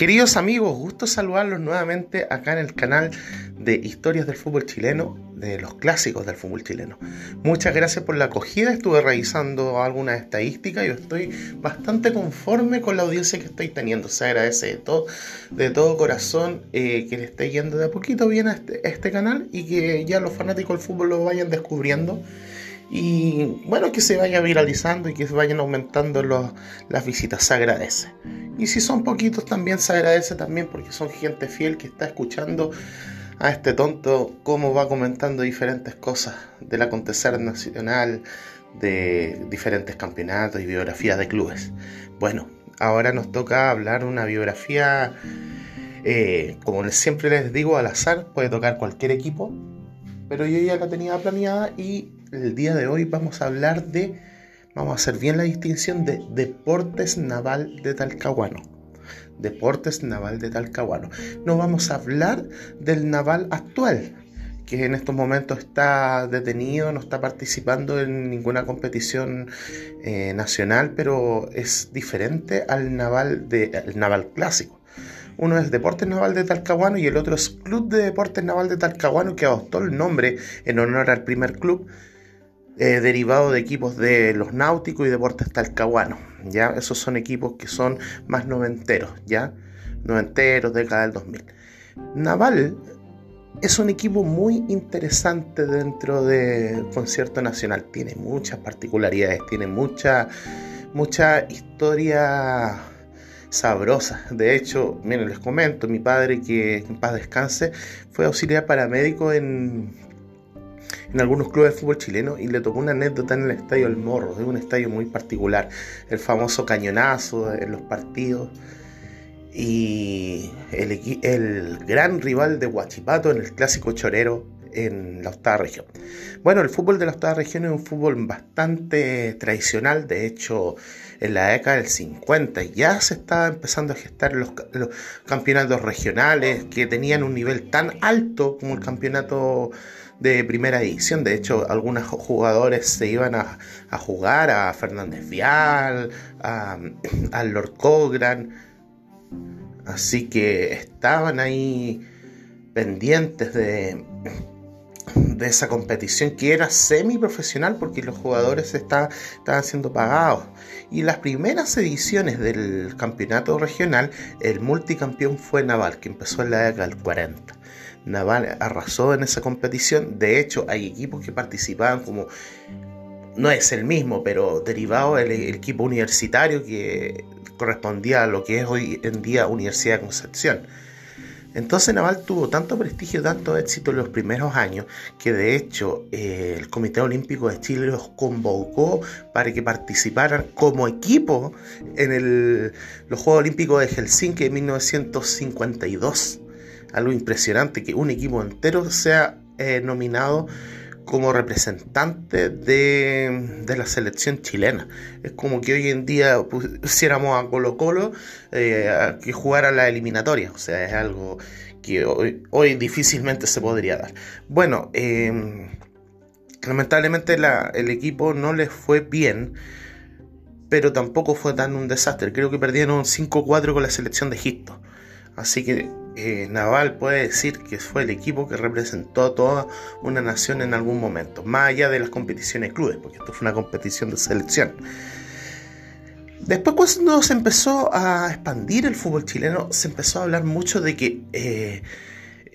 Queridos amigos, gusto saludarlos nuevamente acá en el canal de Historias del Fútbol Chileno, de los clásicos del fútbol chileno. Muchas gracias por la acogida, estuve revisando algunas estadísticas y estoy bastante conforme con la audiencia que estoy teniendo. Se agradece de todo, de todo corazón eh, que le esté yendo de a poquito bien a este, este canal y que ya los fanáticos del fútbol lo vayan descubriendo y bueno, que se vaya viralizando y que se vayan aumentando las visitas, se agradece. Y si son poquitos también se agradece también porque son gente fiel que está escuchando a este tonto cómo va comentando diferentes cosas del acontecer nacional, de diferentes campeonatos y biografías de clubes. Bueno, ahora nos toca hablar una biografía, eh, como siempre les digo, al azar, puede tocar cualquier equipo, pero yo ya la tenía planeada y el día de hoy vamos a hablar de, vamos a hacer bien la distinción de Deportes Naval de Talcahuano. Deportes Naval de Talcahuano. No vamos a hablar del naval actual, que en estos momentos está detenido, no está participando en ninguna competición eh, nacional, pero es diferente al naval, de, naval clásico. Uno es Deportes Naval de Talcahuano y el otro es Club de Deportes Naval de Talcahuano, que adoptó el nombre en honor al primer club eh, derivado de equipos de los náuticos y deportes talcahuanos. ¿ya? Esos son equipos que son más noventeros, ¿ya? Noventeros, década del 2000. Naval es un equipo muy interesante dentro del concierto nacional. Tiene muchas particularidades, tiene mucha, mucha historia sabrosa. De hecho, miren, les comento, mi padre, que en paz descanse, fue auxiliar paramédico en en algunos clubes de fútbol chileno y le tocó una anécdota en el Estadio El Morro, de un estadio muy particular, el famoso cañonazo en los partidos y el, el gran rival de Huachipato en el clásico chorero en la octava región. Bueno, el fútbol de la octava región es un fútbol bastante tradicional, de hecho en la década del 50 ya se estaba empezando a gestar los, los campeonatos regionales que tenían un nivel tan alto como el campeonato de primera edición. De hecho, algunos jugadores se iban a, jugar a Fernández Vial, a, Lord Cogran. Así que estaban ahí pendientes de, de esa competición que era semi profesional porque los jugadores estaban siendo pagados. Y las primeras ediciones del campeonato regional, el multicampeón fue Naval, que empezó en la década del 40. Naval arrasó en esa competición. De hecho, hay equipos que participaban como no es el mismo, pero derivado del equipo universitario que correspondía a lo que es hoy en día Universidad de Concepción. Entonces Naval tuvo tanto prestigio, tanto éxito en los primeros años, que de hecho eh, el Comité Olímpico de Chile los convocó para que participaran como equipo en los Juegos Olímpicos de Helsinki de 1952 algo impresionante que un equipo entero sea eh, nominado como representante de, la selección chilena. Es como que hoy en día pusiéramos a Colo Colo eh, que jugara la eliminatoria. O sea, es algo que hoy, difícilmente se podría dar. Bueno, em, lamentablemente el equipo no les fue bien, pero tampoco fue tan un desastre. Creo que perdieron 5-4 con la selección de Egipto. Así que eh, Naval puede decir que fue el equipo que representó a toda una nación en algún momento, más allá de las competiciones clubes, porque esto fue una competición de selección. Después cuando se empezó a expandir el fútbol chileno, se empezó a hablar mucho de que eh,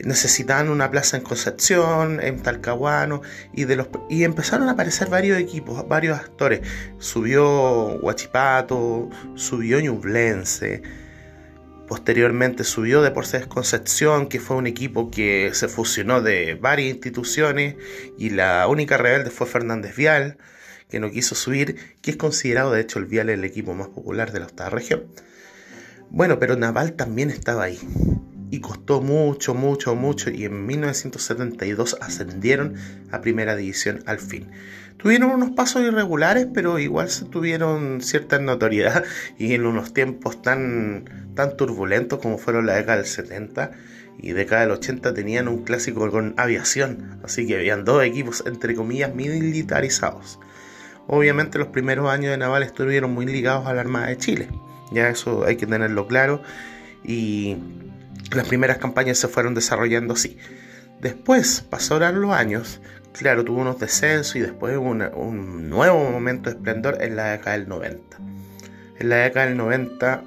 necesitaban una plaza en Concepción, en Talcahuano, y, de los, y empezaron a aparecer varios equipos, varios actores. Subió Huachipato, subió Ñublense, Posteriormente subió Deportes Concepción, que fue un equipo que se fusionó de varias instituciones y la única rebelde fue Fernández Vial, que no quiso subir, que es considerado de hecho el Vial el equipo más popular de la octava región. Bueno, pero Naval también estaba ahí y costó mucho, mucho, mucho y en 1972 ascendieron a primera división al fin. Tuvieron unos pasos irregulares, pero igual se tuvieron cierta notoriedad y en unos tiempos tan, tan turbulentos como fueron la década del 70 y década del 80 tenían un clásico con aviación, así que habían dos equipos entre comillas militarizados. Obviamente los primeros años de Naval estuvieron muy ligados a la Armada de Chile, ya eso hay que tenerlo claro y las primeras campañas se fueron desarrollando así. Después pasaron los años, claro, tuvo unos descensos y después hubo un nuevo momento de esplendor en la década del 90. En la década del 90,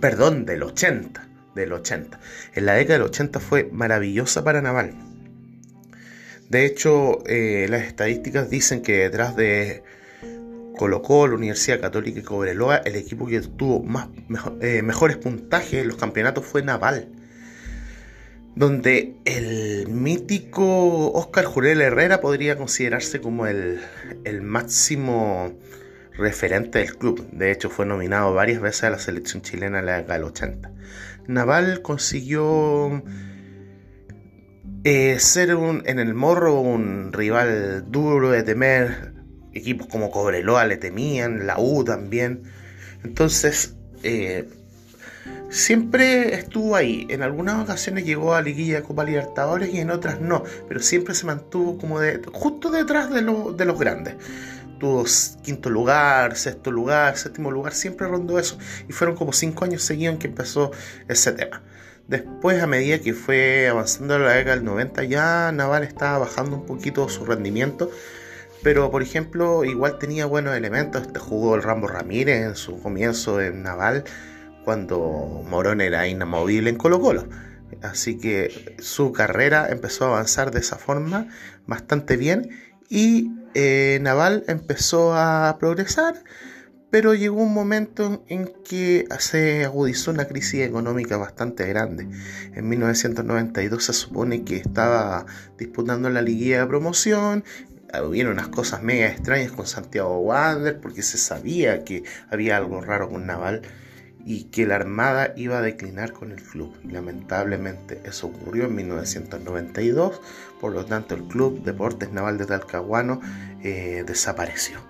perdón, del 80, del 80. En la década del 80 fue maravillosa para Naval. De hecho, eh, las estadísticas dicen que detrás de Colocó la Universidad Católica y Cobreloa, el equipo que tuvo más, eh, mejores puntajes en los campeonatos fue Naval, donde el mítico Oscar Jurel Herrera podría considerarse como el, máximo referente del club. De hecho, fue nominado varias veces a la selección chilena en la del 80. Naval consiguió eh, ser un, en el morro un rival duro de temer equipos como Cobreloa le temían, la U también. Entonces, eh, siempre estuvo ahí. En algunas ocasiones llegó a Liguilla Copa Libertadores y en otras no, pero siempre se mantuvo como justo detrás de, de los grandes. Tuvo quinto lugar, sexto lugar, séptimo lugar, siempre rondó eso. Y fueron como cinco años seguidos que empezó ese tema. Después, a medida que fue avanzando la década del 90, ya Naval estaba bajando un poquito su rendimiento pero, por ejemplo, igual tenía buenos elementos. Este jugó el Rambo Ramírez en su comienzo en Naval, cuando Morón era inamovible en Colo Colo. Así que su carrera empezó a avanzar de esa forma bastante bien y eh, Naval empezó a progresar, pero llegó un momento en que se agudizó una crisis económica bastante grande. En 1992 se supone que estaba disputando la liguilla de promoción hubieron unas cosas mega extrañas con Santiago Wander porque se sabía que había algo raro con Naval y que la Armada iba a declinar con el club. Lamentablemente eso ocurrió en 1992, por lo tanto el Club Deportes Naval de Talcahuano eh, desapareció.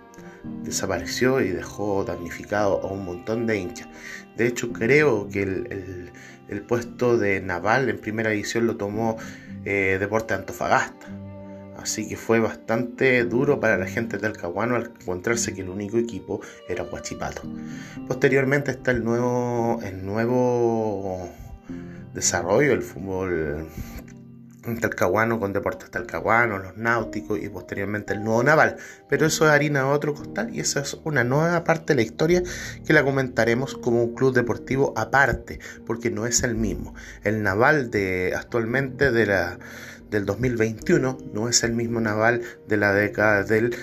Desapareció y dejó damnificado a un montón de hinchas. De hecho creo que el, puesto de Naval en primera división lo tomó eh, Deportes Antofagasta Así que fue bastante duro para la gente de Talcahuano al encontrarse que el único equipo era Huachipato. Posteriormente está el nuevo, el nuevo desarrollo del fútbol talcahuano con deportes talcahuanos, los náuticos y posteriormente el nuevo naval. Pero eso es harina de otro costal y esa es una nueva parte de la historia que la comentaremos como un club deportivo aparte, porque no es el mismo. El naval de actualmente de la del 2021 no es el mismo naval de la década del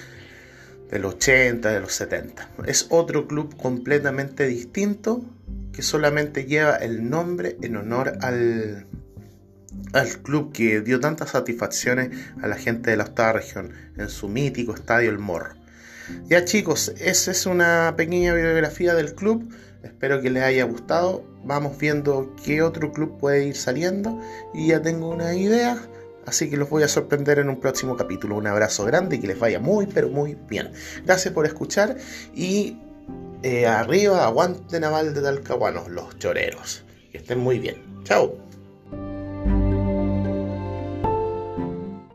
80, de los 70. Es otro club completamente distinto que solamente lleva el nombre en honor al, al club que dio tantas satisfacciones a la gente de la octava región en su mítico estadio El Morro. Ya chicos, esa es una pequeña biografía del club. Espero que les haya gustado. Vamos viendo qué otro club puede ir saliendo y ya tengo una idea Así que los voy a sorprender en un próximo capítulo. Un abrazo grande y que les vaya muy, pero muy bien. Gracias por escuchar y eh, arriba, aguante naval de Talcahuanos, los choreros. Que estén muy bien. Chao.